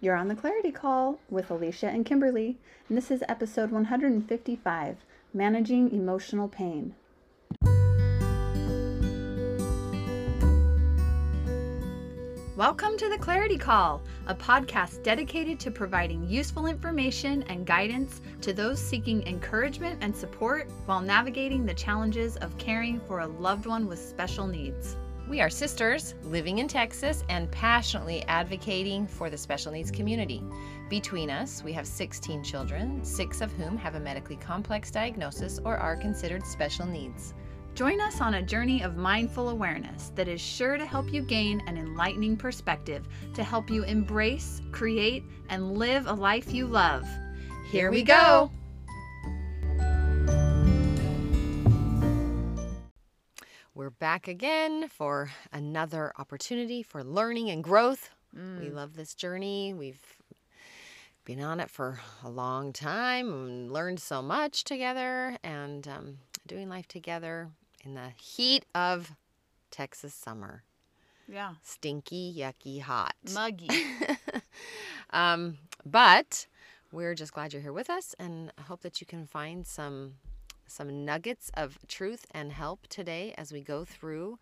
You're on the Clarity Call with Alicia and Kimberlee, and this is episode 155 Managing Emotional Pain. Welcome to the Clarity Call, a podcast dedicated to providing useful information and guidance to those seeking encouragement and support while navigating the challenges of caring for a loved one with special needs. We are sisters living in Texas and passionately advocating for the special needs community. Between us, we have 16 children, six of whom have a medically complex diagnosis or are considered special needs. Join us on a journey of mindful awareness that is sure to help you gain an enlightening perspective to help you embrace, create, and live a life you love. Here we go. Back again for another opportunity for learning and growth. We love this journey. We've been on it for a long time and learned so much together and um, doing life together in the heat of Texas summer. Yeah. Stinky, yucky, hot. Muggy. um, but we're just glad you're here with us and I hope that you can find some some nuggets of truth and help today as we go through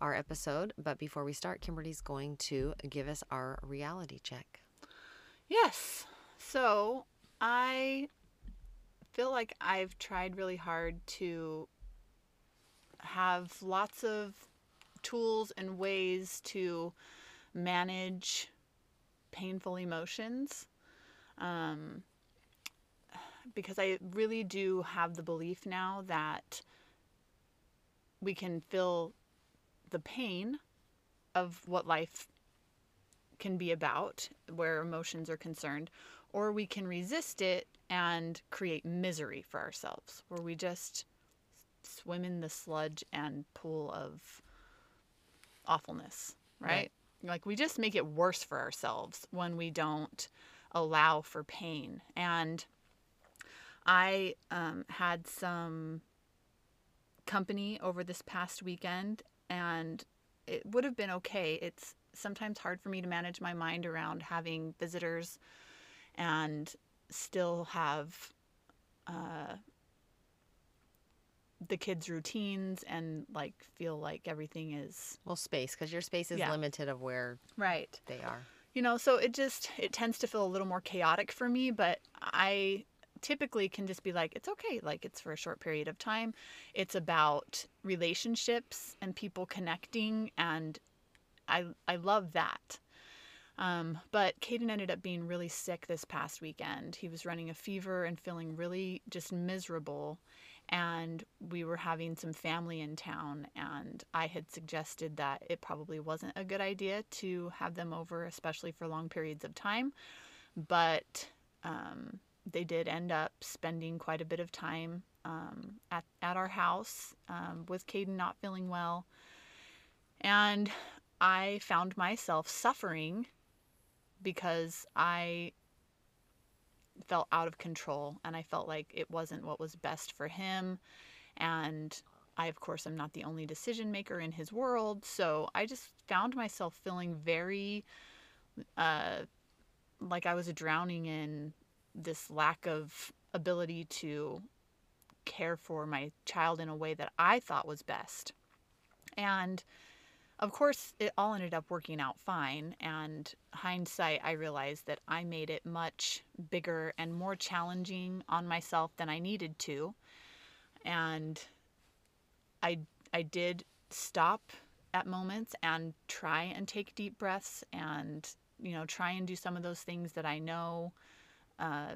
our episode. But before we start, Kimberlee's going to give us our reality check. Yes. So I feel like I've tried really hard to have lots of tools and ways to manage painful emotions. Um, because I really do have the belief now that we can feel the pain of what life can be about, where emotions are concerned, or we can resist it and create misery for ourselves, where we just swim in the sludge and pool of awfulness, right? Right. Like we just make it worse for ourselves when we don't allow for pain. And I um, had some company over this past weekend, and it would have been okay. It's sometimes hard for me to manage my mind around having visitors and still have uh, the kids' routines and like feel like everything is Well, space, because your space is Yeah. limited of where right. they are. You know, so it just it tends to feel a little more chaotic for me, but I typically can just be like it's okay, like it's for a short period of time. It's about relationships and people connecting and I I love that. Um, but Caden ended up being really sick this past weekend. He was running a fever and feeling really just miserable. And we were having some family in town, and I had suggested that it probably wasn't a good idea to have them over, especially for long periods of time. But um, they did end up spending quite a bit of time um, at, at our house um, with Caden not feeling well. And I found myself suffering because I felt out of control and I felt like it wasn't what was best for him. And I, of course, am not the only decision maker in his world. So I just found myself feeling very uh, like I was drowning in this lack of ability to care for my child in a way that I thought was best. And of course, it all ended up working out fine. And hindsight, I realized that I made it much bigger and more challenging on myself than I needed to. And I, I did stop at moments and try and take deep breaths and, you know, try and do some of those things that I know uh,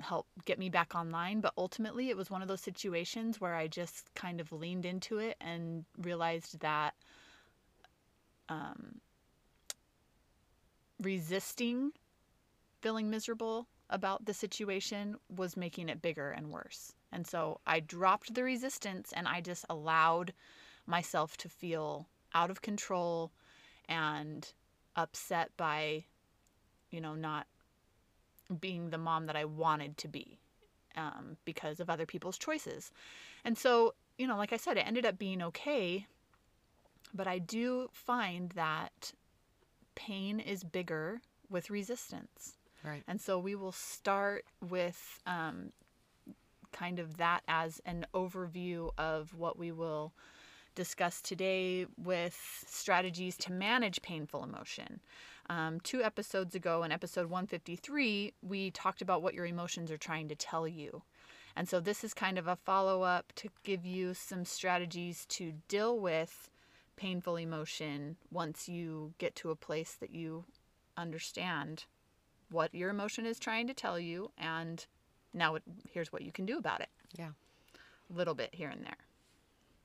help get me back online. But ultimately, it was one of those situations where I just kind of leaned into it and realized that um, resisting feeling miserable about the situation was making it bigger and worse. And so I dropped the resistance and I just allowed myself to feel out of control and upset by, you know, not being the mom that I wanted to be um, because of other people's choices. And so, you know, like I said, it ended up being okay. But I do find that pain is bigger with resistance. Right. And so we will start with um, kind of that as an overview of what we will discuss today with strategies to manage painful emotion. Um, two episodes ago, in episode 153, we talked about what your emotions are trying to tell you. And so this is kind of a follow up to give you some strategies to deal with painful emotion once you get to a place that you understand what your emotion is trying to tell you and now it, here's what you can do about it. Yeah. A little bit here and there.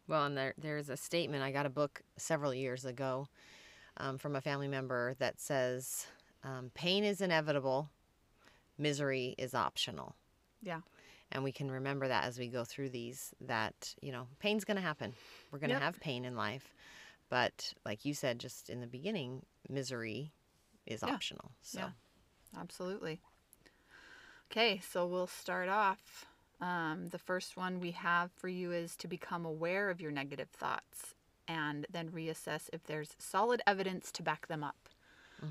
Well, and there there's a statement I got a book several years ago um, from a family member that says, um, "Pain is inevitable, misery is optional." Yeah. And we can remember that as we go through these. That you know, pain's going to happen. We're going to Yep. have pain in life, but like you said just in the beginning, misery is Yeah. optional. So Yeah. Absolutely. Okay, so we'll start off. Um, the first one we have for you is to become aware of your negative thoughts and then reassess if there's solid evidence to back them up.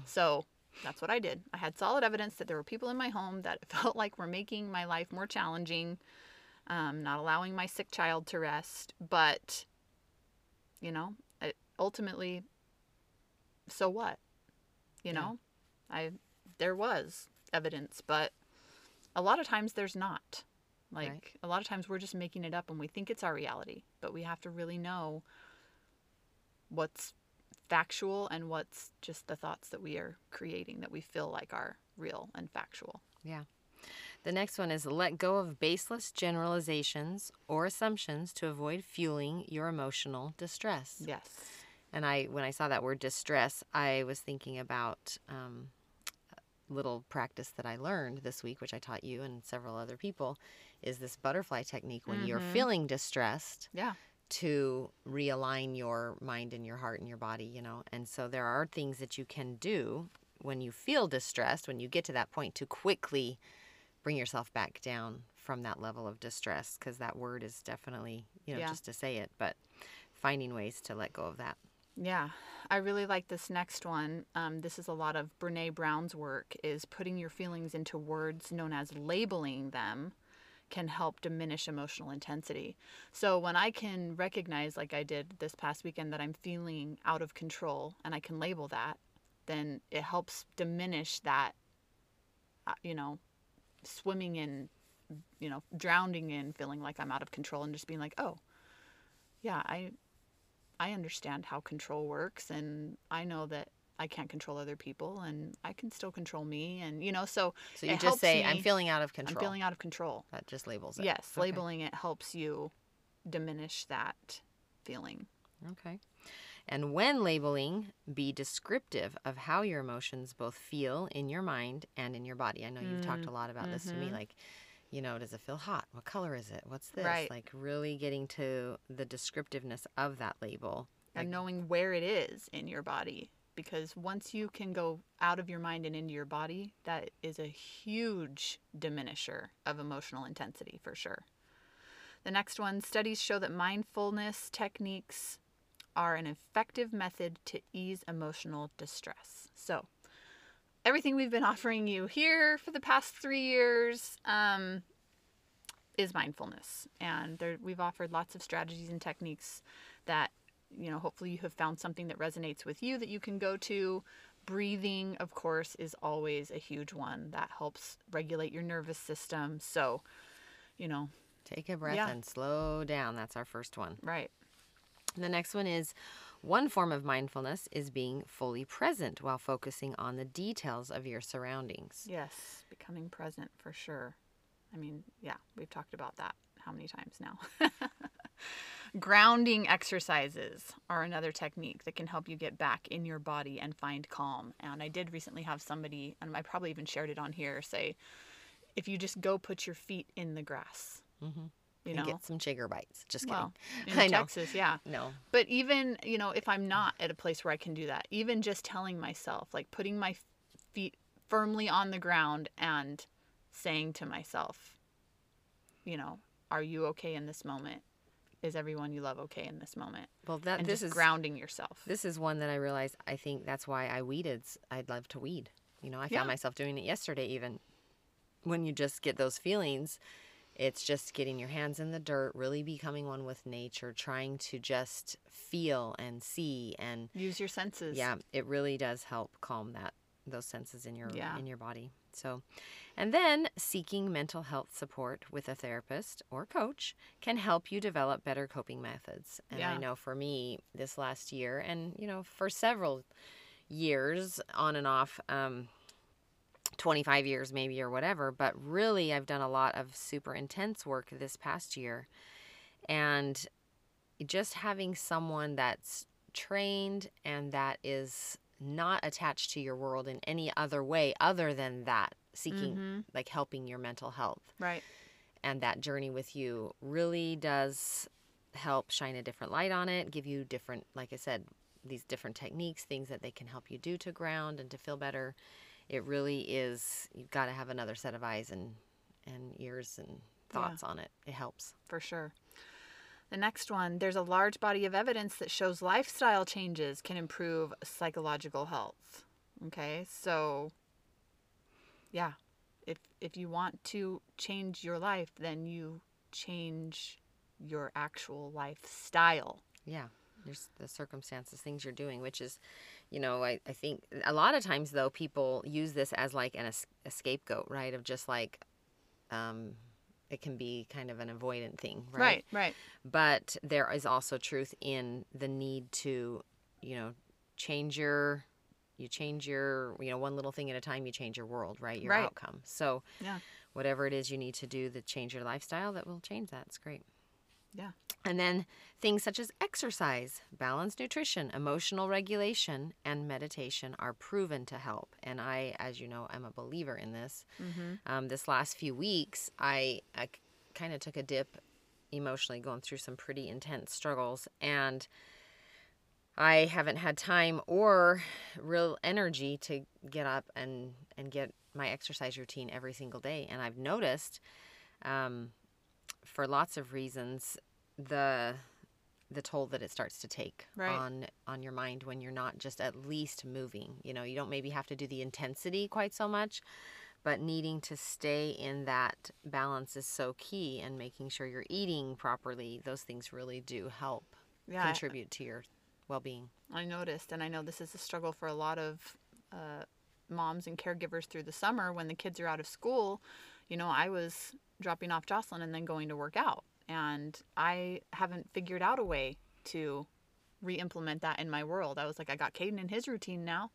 So that's what I did. I had solid evidence that there were people in my home that felt like were making my life more challenging, um, not allowing my sick child to rest. But, you know, it, ultimately, so what? You Yeah. know, I there was evidence, but a lot of times there's not. Like Right. a lot of times we're just making it up and we think it's our reality, but we have to really know what's factual and what's just the thoughts that we are creating that we feel like are real and factual. Yeah. The next one is let go of baseless generalizations or assumptions to avoid fueling your emotional distress. Yes. And I, when I saw that word distress, I was thinking about um, a little practice that I learned this week, which I taught you and several other people, is this butterfly technique. When you're Mhm. feeling distressed, Yeah. To realign your mind and your heart and your body, you know. And so there are things that you can do when you feel distressed, when you get to that point, to quickly bring yourself back down from that level of distress, because that word is definitely, you know, Yeah. just to say it, but finding ways to let go of that. Yeah, I really like this next one. Um, this is a lot of Brene Brown's work. Is putting your feelings into words known as labeling them can help diminish emotional intensity. So when I can recognize, like I did this past weekend, that I'm feeling out of control, and I can label that, then it helps diminish that. uh, You know, swimming in, you know, drowning in feeling like I'm out of control, and just being like, oh, yeah, I I understand how control works and I know that I can't control other people and I can still control me and you know so So you just say, I'm feeling out of control. I'm feeling out of control. that just labels it. Yes, Okay. labeling it helps you diminish that feeling. Okay. And when labeling, be descriptive of how your emotions both feel in your mind and in your body. I know you've talked a lot about this to me. mhm. Like, you know, does it feel hot? What color is it? What's this? Right. Like, really getting to the descriptiveness of that label. and Like, knowing where it is in your body because once you can go out of your mind and into your body that is a huge diminisher of emotional intensity for sure. The next one studies show that mindfulness techniques are an effective method to ease emotional distress. So everything we've been offering you here for the past three years um, is mindfulness. And there, we've offered lots of strategies and techniques that you know, hopefully you have found something that resonates with you that you can go to. Breathing, of course, is always a huge one that helps regulate your nervous system. So, you know, take a breath Yeah. and slow down. That's our first one. right. The next one is one form of mindfulness is being fully present while focusing on the details of your surroundings. Yes, becoming present for sure. I mean, yeah, we've talked about that how many times now? Grounding exercises are another technique that can help you get back in your body and find calm. And I did recently have somebody, and I probably even shared it on here, say, if you just go put your feet in the grass, Mm-hmm. you and know, get some chigger bites. Just kidding. well, in I know. Texas, yeah. No. But even, you know, if I'm not at a place where I can do that, even just telling myself, like putting my feet firmly on the ground and saying to myself, you know, are you okay in this moment? Is everyone you love okay in this moment? Well, that And this just is grounding yourself. This is one that I realized I think that's why I weeded. I'd love to weed. You know, I found Yeah. myself doing it yesterday even. When you just get those feelings, it's just getting your hands in the dirt, really becoming one with nature, trying to just feel and see and Use your senses. yeah, it really does help calm that those senses in your Yeah. in your body. So, and then seeking mental health support with a therapist or coach can help you develop better coping methods. And I know for me this last year and you know for several years on and off um 25 years maybe or whatever, but really I've done a lot of super intense work this past year. And just having someone that's trained and that is not attached to your world in any other way other than that seeking Mhm. like helping your mental health Right. and that journey with you really does help shine a different light on it give you different like i said these different techniques things that they can help you do to ground and to feel better it really is you've got to have another set of eyes and and ears and thoughts on it it helps for sure. The next one, there's a large body of evidence that shows lifestyle changes can improve psychological health. Okay? So yeah. If if you want to change your life, then you change your actual lifestyle. Yeah. There's the circumstances, things you're doing, which is, you know, I, I think a lot of times though, people use this as like an es- a scapegoat, right? Of just like, um, it can be kind of an avoidant thing, right? Right, right. But there is also truth in the need to, you know, change your, you change your, you know, one little thing at a time, you change your world, right? Your Right. outcome. So, Yeah. whatever it is you need to do to change your lifestyle, that will change that. It's great. Yeah. And then things such as exercise, balanced nutrition, emotional regulation, and meditation are proven to help. And I, as you know, I'm a believer in this. Mm-hmm. Um, this last few weeks, I, I kind of took a dip emotionally, going through some pretty intense struggles. And I haven't had time or real energy to get up and, and get my exercise routine every single day. And I've noticed um, for lots of reasons the the toll that it starts to take Right. on on your mind when you're not just at least moving you know you don't maybe have to do the intensity quite so much but needing to stay in that balance is so key and making sure you're eating properly those things really do help Yeah. I- contribute to your well-being I noticed, and I know this is a struggle for a lot of uh, moms and caregivers through the summer when the kids are out of school. You know, I was dropping off Jocelyn and then going to work out, and I haven't figured out a way to re-implement that in my world. I was like, I got Caden in his routine now,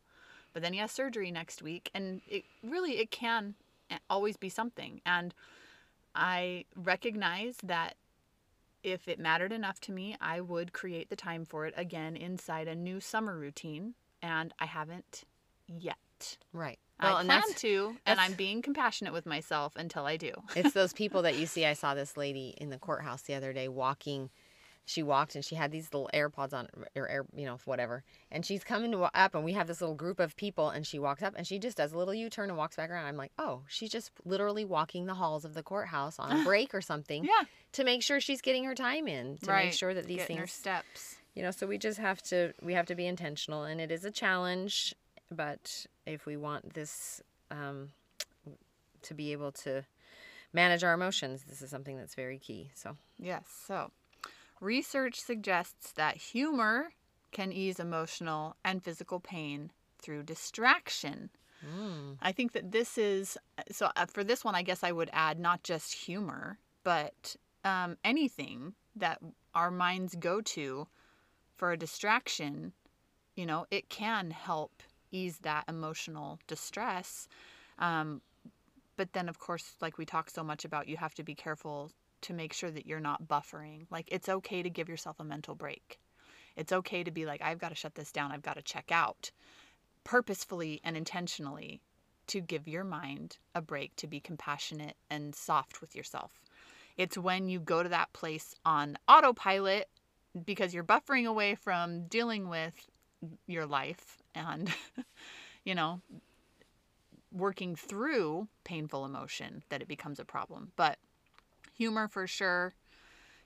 but then he has surgery next week, and it really it can always be something. And I recognize that if it mattered enough to me, I would create the time for it again inside a new summer routine, and I haven't yet. right I and plan to, and I'm being compassionate with myself until I do. it's those people that you see. I saw this lady in the courthouse the other day walking. She walked and she had these little AirPods on, or air, you know, whatever. And she's coming to, up, and we have this little group of people. And she walks up and she just does a little U-turn and walks back around. I'm like, oh, she's just literally walking the halls of the courthouse on a break or something Yeah, to make sure she's getting her time in, to right. make sure that these Getting her things steps. you know so we just have to we have to be intentional and it is a challenge but if we want this um, to be able to manage our emotions this is something that's very key so Yes. So, research suggests that humor can ease emotional and physical pain through distraction. mm, I think that this is so uh, for this one, I guess I would add not just humor, but um, anything that our minds go to for a distraction, you know, it can help ease that emotional distress. Um, but then, of course, like we talk so much about, you have to be careful to make sure that you're not buffering. Like, it's okay to give yourself a mental break. It's okay to be like, I've got to shut this down, I've got to check out purposefully and intentionally to give your mind a break, to be compassionate and soft with yourself. It's when you go to that place on autopilot because you're buffering away from dealing with your life and, you know, working through painful emotion that it becomes a problem. But humor for sure,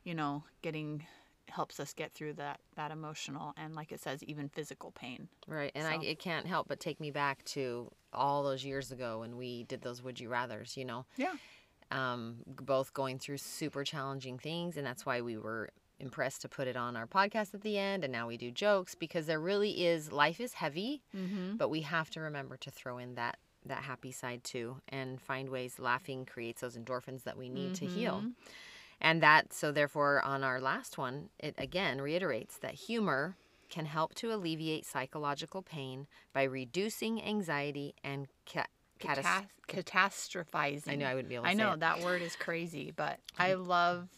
you know, getting helps us get through that that emotional and like it says even physical pain. Right. And I, it can't help but take me back to all those years ago when we did those would you rathers, you know, Yeah. um, both going through super challenging things. And that's why we were impressed to put it on our podcast at the end. And now we do jokes because there really is, life is heavy, Mm-hmm. but we have to remember to throw in that. That happy side too, and find ways laughing creates those endorphins that we need to heal. Mhm. And that, so therefore, on our last one, it again reiterates that humor can help to alleviate psychological pain by reducing anxiety and ca- catas- Catas- catastrophizing. I know I wouldn't be able to I say know it. that word is crazy, but I love.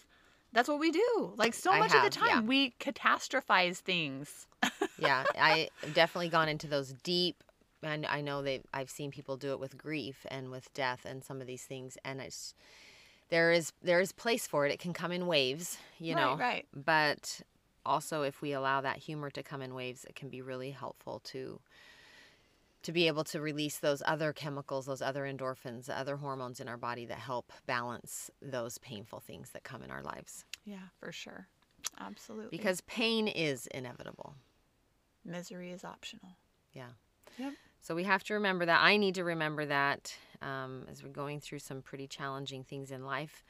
That's what we do. Like so I much of the time, yeah. we catastrophize things. yeah, I have definitely gone into those deep. And I know they, I've seen people do it with grief and with death and some of these things, and it's there is there is place for it. It can come in waves, you know. Right, right. But also, if we allow that humor to come in waves, it can be really helpful to to be able to release those other chemicals, those other endorphins, the other hormones in our body that help balance those painful things that come in our lives. Yeah, for sure. Absolutely. Because pain is inevitable. misery is optional. Yeah. Yep. So we have to remember that. I need to remember that um, as we're going through some pretty challenging things in life.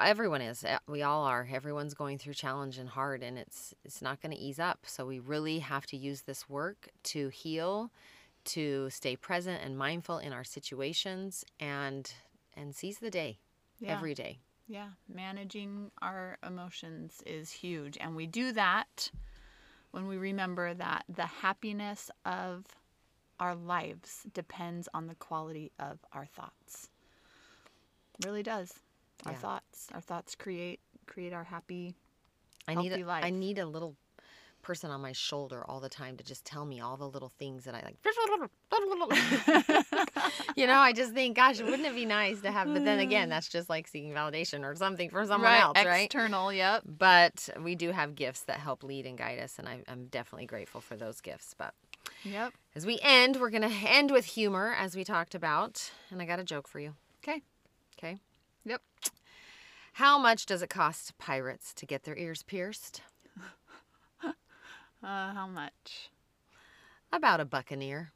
Everyone is. Uh, We all are. Everyone's going through challenge and hard, and it's it's not going to ease up. So we really have to use this work to heal, to stay present and mindful in our situations, and and seize the day Yeah. every day. Yeah, managing our emotions is huge. And we do that when we remember that the happiness of our lives depends on the quality of our thoughts. It really does. Our Yeah. thoughts, our thoughts create create our happy. I need a, I life. need a little person on my shoulder all the time to just tell me all the little things that I like. you know, I just think, gosh, wouldn't it be nice to have? But then again, that's just like seeking validation or something from someone right, else, right? external, yep. But we do have gifts that help lead and guide us, and I, I'm definitely grateful for those gifts. But Yep. as we end, we're going to end with humor, as we talked about. And I got a joke for you. Okay. Okay. Yep. How much does it cost pirates to get their ears pierced? Uh, how much? About a buccaneer.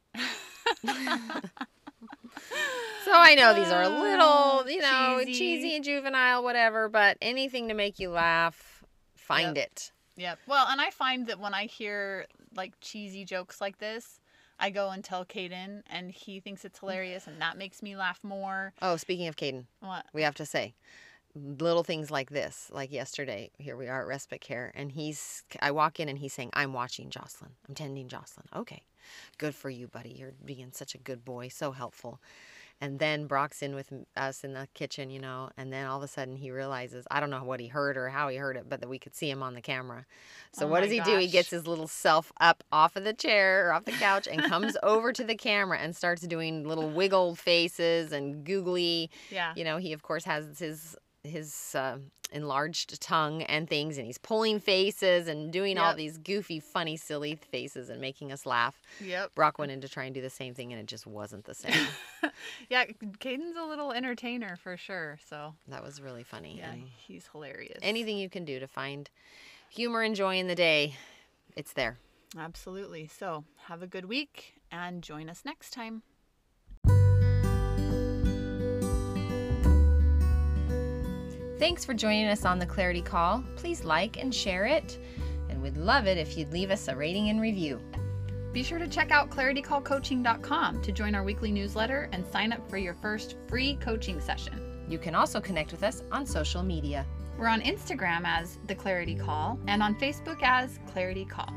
so I know these are a little, you know, Cheesy. cheesy, and juvenile, whatever, but anything to make you laugh, find it. Yep. Well, and I find that when I hear like cheesy jokes like this, I go and tell Caden, and he thinks it's hilarious, and that makes me laugh more. Oh, speaking of Caden, What? we have to say little things like this. Like yesterday, here we are at respite care, and he's, I walk in and he's saying, I'm watching Jocelyn. I'm tending Jocelyn. Okay. Good for you, buddy. You're being such a good boy. So helpful. And then Brock's in with us in the kitchen, you know, and then all of a sudden he realizes, I don't know what he heard or how he heard it, but that we could see him on the camera. So Oh what does he do? He gets his little self up off of the chair or off the couch and comes over to the camera and starts doing little wiggle faces and googly Yeah. you know he of course has his his uh, enlarged tongue and things and he's pulling faces and doing all these goofy funny silly faces and making us laugh Yep. brock went in to try and do the same thing and it just wasn't the same Yeah. Caden's a little entertainer for sure. So that was really funny yeah, and he's hilarious. anything you can do to find humor and joy in the day it's there Absolutely. So have a good week and join us next time. Thanks for joining us on the clarity call please like and share it and we'd love it if you'd leave us a rating and review Be sure to check out claritycallcoaching.com to join our weekly newsletter and sign up for your first free coaching session. you can also connect with us on social media We're on Instagram as The Clarity Call and on Facebook as Clarity Call.